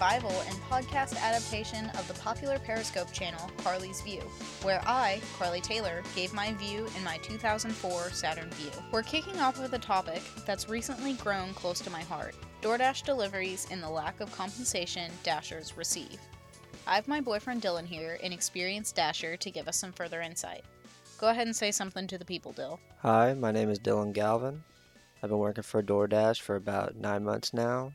revival and podcast adaptation of the popular Periscope channel Carly's View, where I, Carly Taylor, gave my view in my 2004 Saturn Vue. We're kicking off with a topic that's recently grown close to my heart DoorDash deliveries and the lack of compensation Dashers receive. I have my boyfriend Dylan here, an experienced Dasher, to give us some further insight. Go ahead and say something to the people, Dill. Hi, my name is Dylan Galvin. I've been working for DoorDash for about nine months now,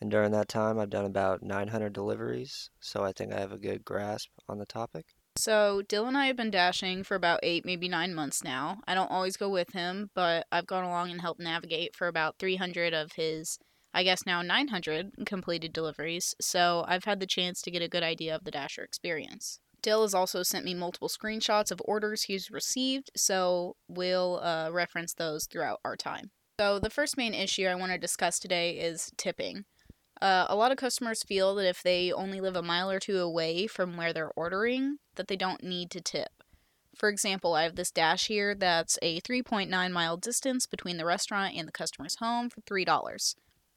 and during that time, I've done about 900 deliveries, so I think I have a good grasp on the topic. So, Dylan and I have been dashing for about eight, maybe nine months now. I don't always go with him, but I've gone along and helped navigate for about 300 of his, I guess now 900 completed deliveries, so I've had the chance to get a good idea of the Dasher experience. Dill has also sent me multiple screenshots of orders he's received, so we'll uh, reference those throughout our time. So, the first main issue I want to discuss today is tipping. Uh, a lot of customers feel that if they only live a mile or two away from where they're ordering, that they don't need to tip. For example, I have this dash here that's a 3.9 mile distance between the restaurant and the customer's home for $3.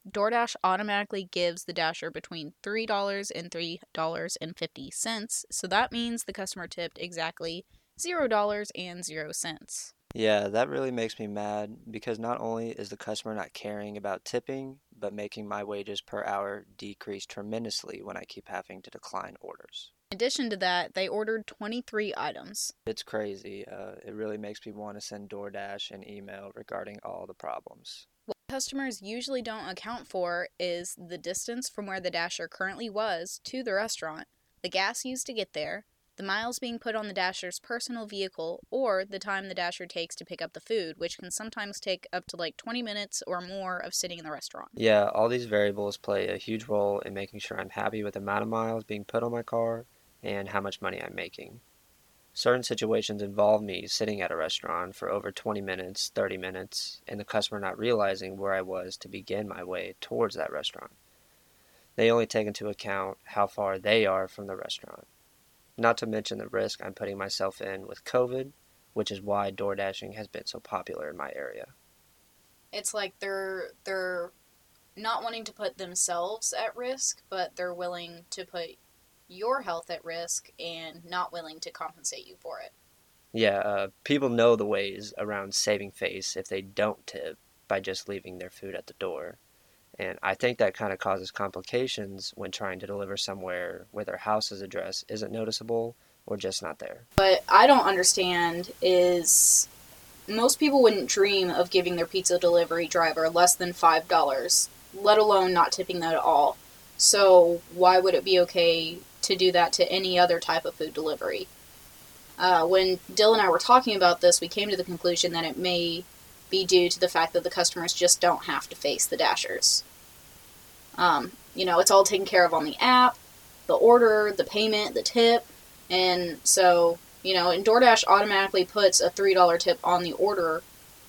DoorDash automatically gives the dasher between $3 and $3.50, so that means the customer tipped exactly $0 and 0 cents. Yeah, that really makes me mad because not only is the customer not caring about tipping, but making my wages per hour decrease tremendously when I keep having to decline orders. In addition to that, they ordered 23 items. It's crazy. Uh, it really makes me want to send DoorDash an email regarding all the problems. What customers usually don't account for is the distance from where the dasher currently was to the restaurant, the gas used to get there, the miles being put on the dasher's personal vehicle, or the time the dasher takes to pick up the food, which can sometimes take up to like 20 minutes or more of sitting in the restaurant. Yeah, all these variables play a huge role in making sure I'm happy with the amount of miles being put on my car and how much money I'm making. Certain situations involve me sitting at a restaurant for over 20 minutes, 30 minutes, and the customer not realizing where I was to begin my way towards that restaurant. They only take into account how far they are from the restaurant not to mention the risk I'm putting myself in with COVID, which is why door dashing has been so popular in my area. It's like they're they're not wanting to put themselves at risk, but they're willing to put your health at risk and not willing to compensate you for it. Yeah, uh, people know the ways around saving face if they don't tip by just leaving their food at the door. And I think that kind of causes complications when trying to deliver somewhere where their house's address isn't noticeable or just not there. What I don't understand is most people wouldn't dream of giving their pizza delivery driver less than $5, let alone not tipping that at all. So, why would it be okay to do that to any other type of food delivery? Uh, when Dylan and I were talking about this, we came to the conclusion that it may be due to the fact that the customers just don't have to face the dashers. Um, you know, it's all taken care of on the app, the order, the payment, the tip, and so you know, and DoorDash automatically puts a three dollar tip on the order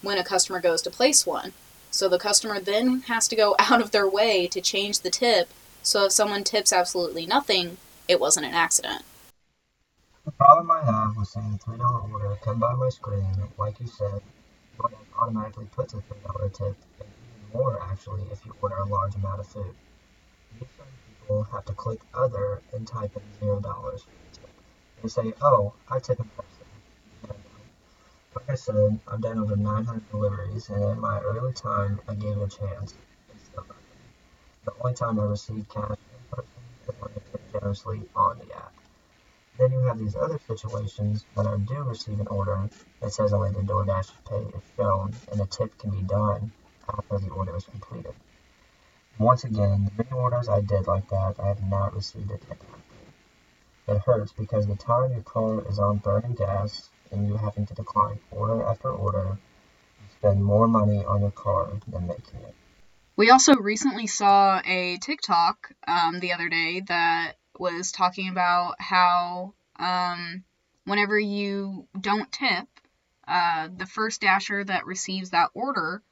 when a customer goes to place one. So the customer then has to go out of their way to change the tip. So if someone tips absolutely nothing, it wasn't an accident. The problem I have with seeing a $3 order come by my screen, like you said, DoorDash automatically puts a $3 tip more actually if you order a large amount of food. These people have to click other and type in zero dollars. They say, oh, I tip in person. Like I said, I've done over 900 deliveries, and in my early time, I gave it a chance. The only time I received cash in person is when I tip generously on the app. Then you have these other situations when I do receive an order that says only the DoorDash pay is shown and a tip can be done after the order is completed. Once again, the many orders I did like that, I have not received a tip. It hurts because the time your car is on burning gas and you having to decline order after order, you spend more money on your car than making it. We also recently saw a TikTok um, the other day that was talking about how um, whenever you don't tip, uh, the first dasher that receives that order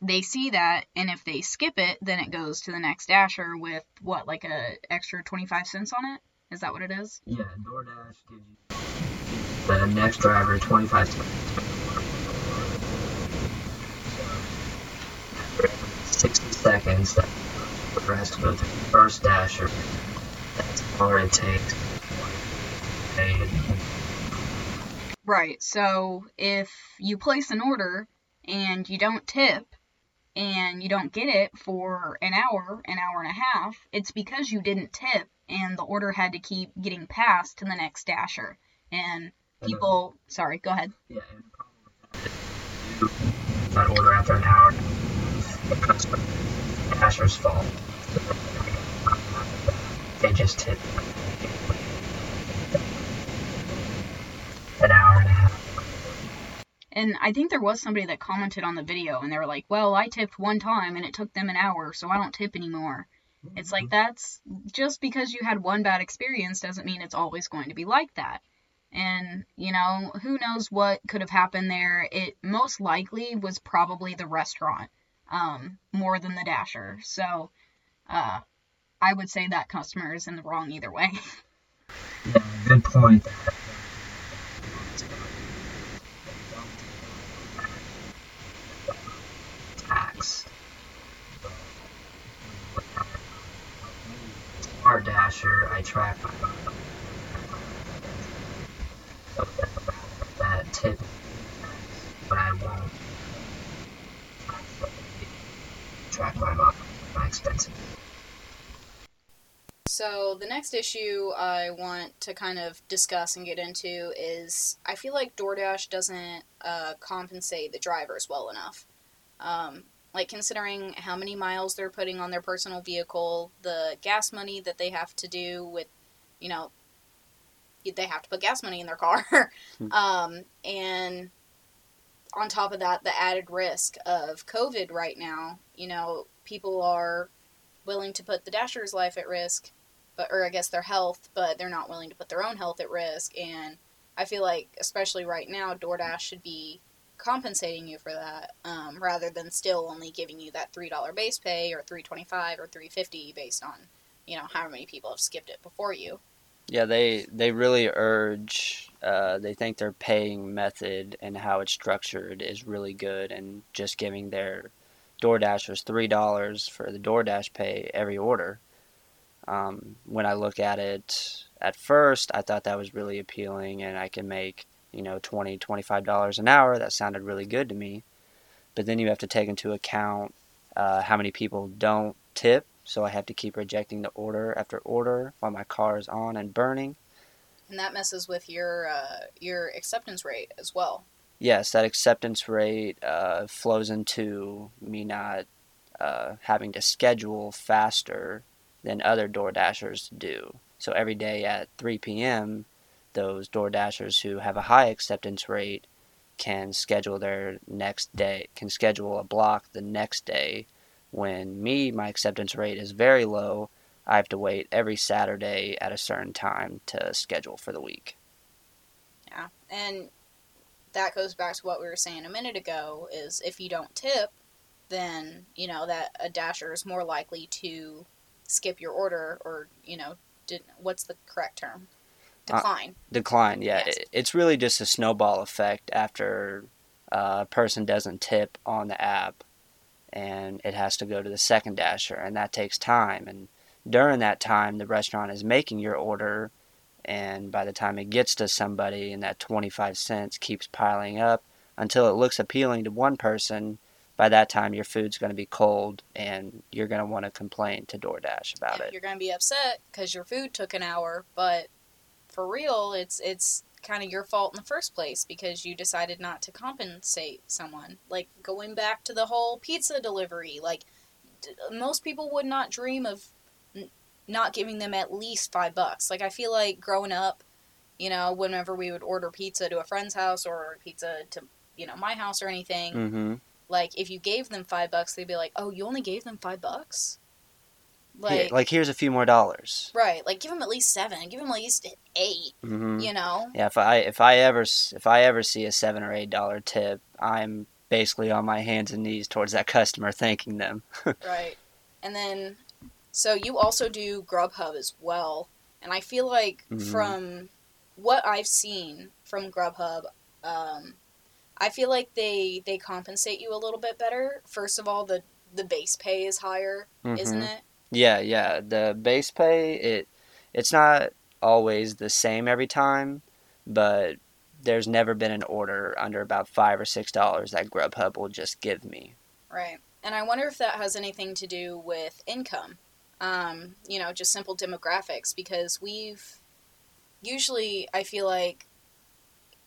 they see that and if they skip it then it goes to the next dasher with what like a extra 25 cents on it is that what it is yeah doordash gives you the next driver 25 cents 60 seconds driver has to go the first dasher. That's long it takes. Right. So if you place an order and you don't tip and you don't get it for an hour, an hour and a half, it's because you didn't tip and the order had to keep getting passed to the next dasher. And people, sorry, go ahead. Yeah, and the problem with that is you that order after an hour, the customer, dasher's fault. They just tip an hour and a half. And I think there was somebody that commented on the video and they were like, well, I tipped one time and it took them an hour, so I don't tip anymore. It's like that's just because you had one bad experience doesn't mean it's always going to be like that. And, you know, who knows what could have happened there. It most likely was probably the restaurant um, more than the dasher. So uh, I would say that customer is in the wrong either way. Yeah, good point. Dasher, I track that tip, but I won't track my my expenses. So, the next issue I want to kind of discuss and get into is I feel like DoorDash doesn't uh, compensate the drivers well enough. Um, like, considering how many miles they're putting on their personal vehicle, the gas money that they have to do with, you know, they have to put gas money in their car. um, and on top of that, the added risk of COVID right now, you know, people are willing to put the dasher's life at risk but or I guess their health, but they're not willing to put their own health at risk. And I feel like, especially right now, DoorDash should be compensating you for that, um, rather than still only giving you that three dollar base pay or three twenty five or three fifty based on you know how many people have skipped it before you. Yeah, they they really urge. Uh, they think their paying method and how it's structured is really good, and just giving their DoorDashers three dollars for the DoorDash pay every order um, when I look at it at first, I thought that was really appealing and I can make, you know, $20, $25 an hour. That sounded really good to me. But then you have to take into account uh, how many people don't tip. So I have to keep rejecting the order after order while my car is on and burning. And that messes with your uh, your acceptance rate as well. Yes, that acceptance rate uh, flows into me not uh, having to schedule faster than other Door Dashers do. So every day at 3 p.m., those Door Dashers who have a high acceptance rate can schedule their next day, can schedule a block the next day. When me, my acceptance rate is very low, I have to wait every Saturday at a certain time to schedule for the week. Yeah, and that goes back to what we were saying a minute ago is if you don't tip, then, you know, that a dasher is more likely to skip your order or you know did what's the correct term decline uh, decline yeah yes. it, it's really just a snowball effect after uh, a person doesn't tip on the app and it has to go to the second dasher and that takes time and during that time the restaurant is making your order and by the time it gets to somebody and that 25 cents keeps piling up until it looks appealing to one person by that time your food's going to be cold and you're going to want to complain to DoorDash about yeah, it. You're going to be upset because your food took an hour, but for real, it's it's kind of your fault in the first place because you decided not to compensate someone. Like going back to the whole pizza delivery, like d- most people would not dream of n- not giving them at least 5 bucks. Like I feel like growing up, you know, whenever we would order pizza to a friend's house or pizza to, you know, my house or anything, mm-hmm like if you gave them five bucks, they'd be like, "Oh, you only gave them five bucks." Like, yeah, like here's a few more dollars. Right, like give them at least seven. Give them at least 8 mm-hmm. You know. Yeah, if I if I ever if I ever see a seven or eight dollar tip, I'm basically on my hands and knees towards that customer, thanking them. right, and then so you also do Grubhub as well, and I feel like mm-hmm. from what I've seen from Grubhub, um, I feel like they they compensate you a little bit better. First of all, the the base pay is higher, mm-hmm. isn't it? Yeah, yeah. The base pay it it's not always the same every time, but there's never been an order under about five or six dollars that Grubhub will just give me. Right. And I wonder if that has anything to do with income. Um, you know, just simple demographics because we've usually I feel like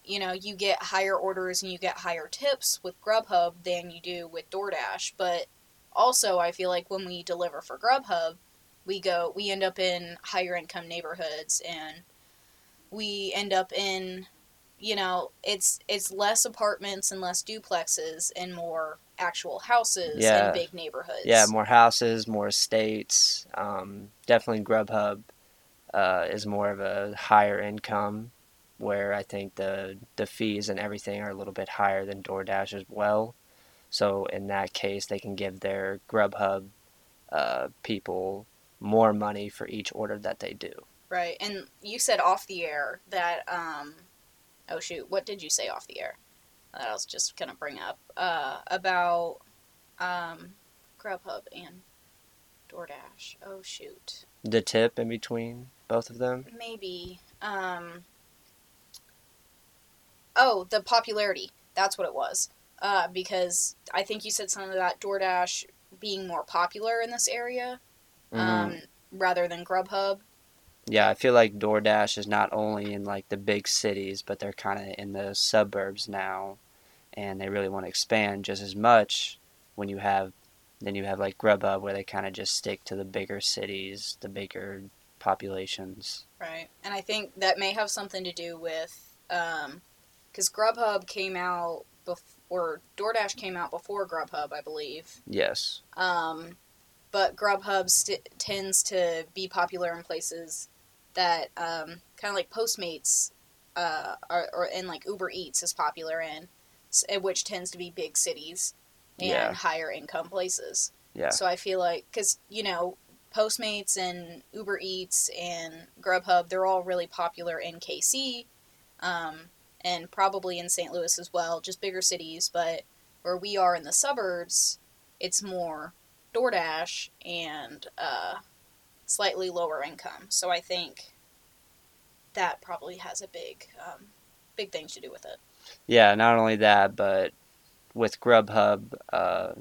you know, you get higher orders and you get higher tips with Grubhub than you do with DoorDash, but also I feel like when we deliver for Grubhub, we go we end up in higher income neighborhoods and we end up in you know, it's it's less apartments and less duplexes and more actual houses Yeah. in big neighborhoods. Yeah, more houses, more estates. Um, definitely Grubhub uh, is more of a higher income, where I think the the fees and everything are a little bit higher than DoorDash as well. So in that case, they can give their Grubhub uh, people more money for each order that they do. Right. And you said off the air that um oh shoot, what did you say off the air? That I was just gonna bring up. Uh about um Grubhub and DoorDash. Oh shoot. The tip in between both of them. Maybe. Um Oh, the popularity. That's what it was. Uh because I think you said something about DoorDash being more popular in this area. Mhm. Um rather than Grubhub. Yeah, I feel like DoorDash is not only in like the big cities, but they're kind of in the suburbs now, and they really want to expand just as much. When you have, then you have like Grubhub, where they kind of just stick to the bigger cities, the bigger populations. Right. And I think that may have something to do with because Grubhub came out before, or DoorDash came out before Grubhub, I believe. Yes. Um, but Grubhub st- tends to be popular in places that um, kind of like Postmates uh, are, or and like Uber Eats is popular in, which tends to be big cities and Yeah. higher income places. Yeah. So I feel like, because, you know, Postmates and Uber Eats and Grubhub, they're all really popular in KC um, and probably in St. Louis as well, just bigger cities. But where we are in the suburbs, it's more DoorDash and uh, slightly lower income. So I think that probably has a big, um, big thing to do with it. Yeah, not only that, but with Grubhub, uh,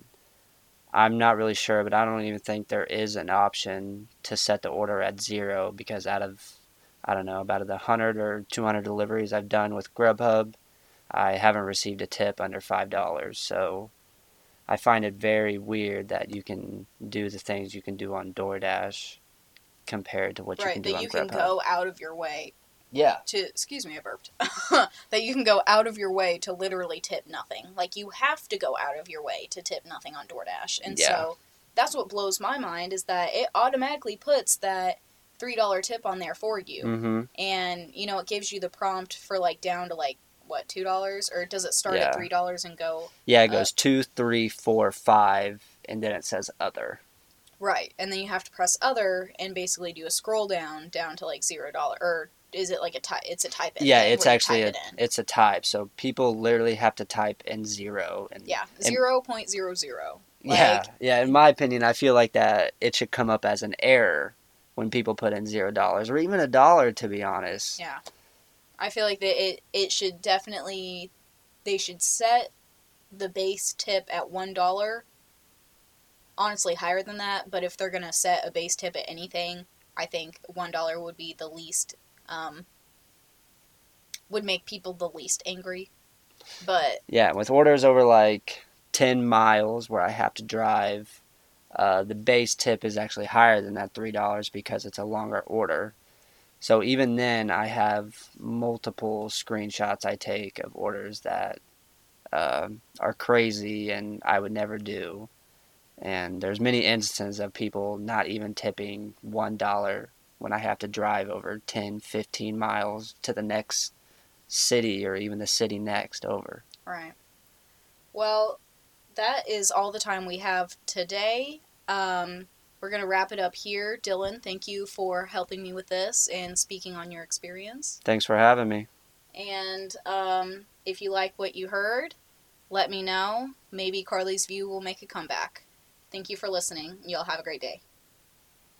I'm not really sure, but I don't even think there is an option to set the order at zero because out of, I don't know, about the 100 or 200 deliveries I've done with Grubhub, I haven't received a tip under $5. So I find it very weird that you can do the things you can do on DoorDash compared to what you right, can do that on you can go out of your way Yeah. to excuse me, I burped. that you can go out of your way to literally tip nothing. Like you have to go out of your way to tip nothing on DoorDash. And Yeah. so that's what blows my mind is that it automatically puts that three dollar tip on there for you. Mm-hmm. And you know, it gives you the prompt for like down to like what, two dollars? Or does it start Yeah. at three dollars and go Yeah, it Uh, goes two, three, four, five, and then it says other. right? And then you have to press other and basically do a scroll down down to like zero dollar or is it like a type it's a type in Yeah, it's actually a, it it's a type. So people literally have to type in zero and yeah, zero point zero zero. yeah, yeah. In my opinion, I feel like that it should come up as an error when people put in zero dollars or even a dollar. To be honest, Yeah. I feel like that it it should definitely they should set the base tip at one dollar. Honestly, higher than that. But if they're gonna set a base tip at anything, I think one dollar would be the least. Um, would make people the least angry. But yeah. With orders over like ten miles where I have to drive, uh, the base tip is actually higher than that three dollars because it's a longer order. So even then, I have multiple screenshots I take of orders that uh, are crazy and I would never do. And there's many instances of people not even tipping one dollar when I have to drive over 10, 15 miles to the next city or even the city next over. Right. Well, that is all the time we have today. Um, we're going to wrap it up here. Dylan, thank you for helping me with this and speaking on your experience. Thanks for having me. And um, if you like what you heard, let me know. Maybe Carly's View will make a comeback. Thank you for listening. Y'all have a great day.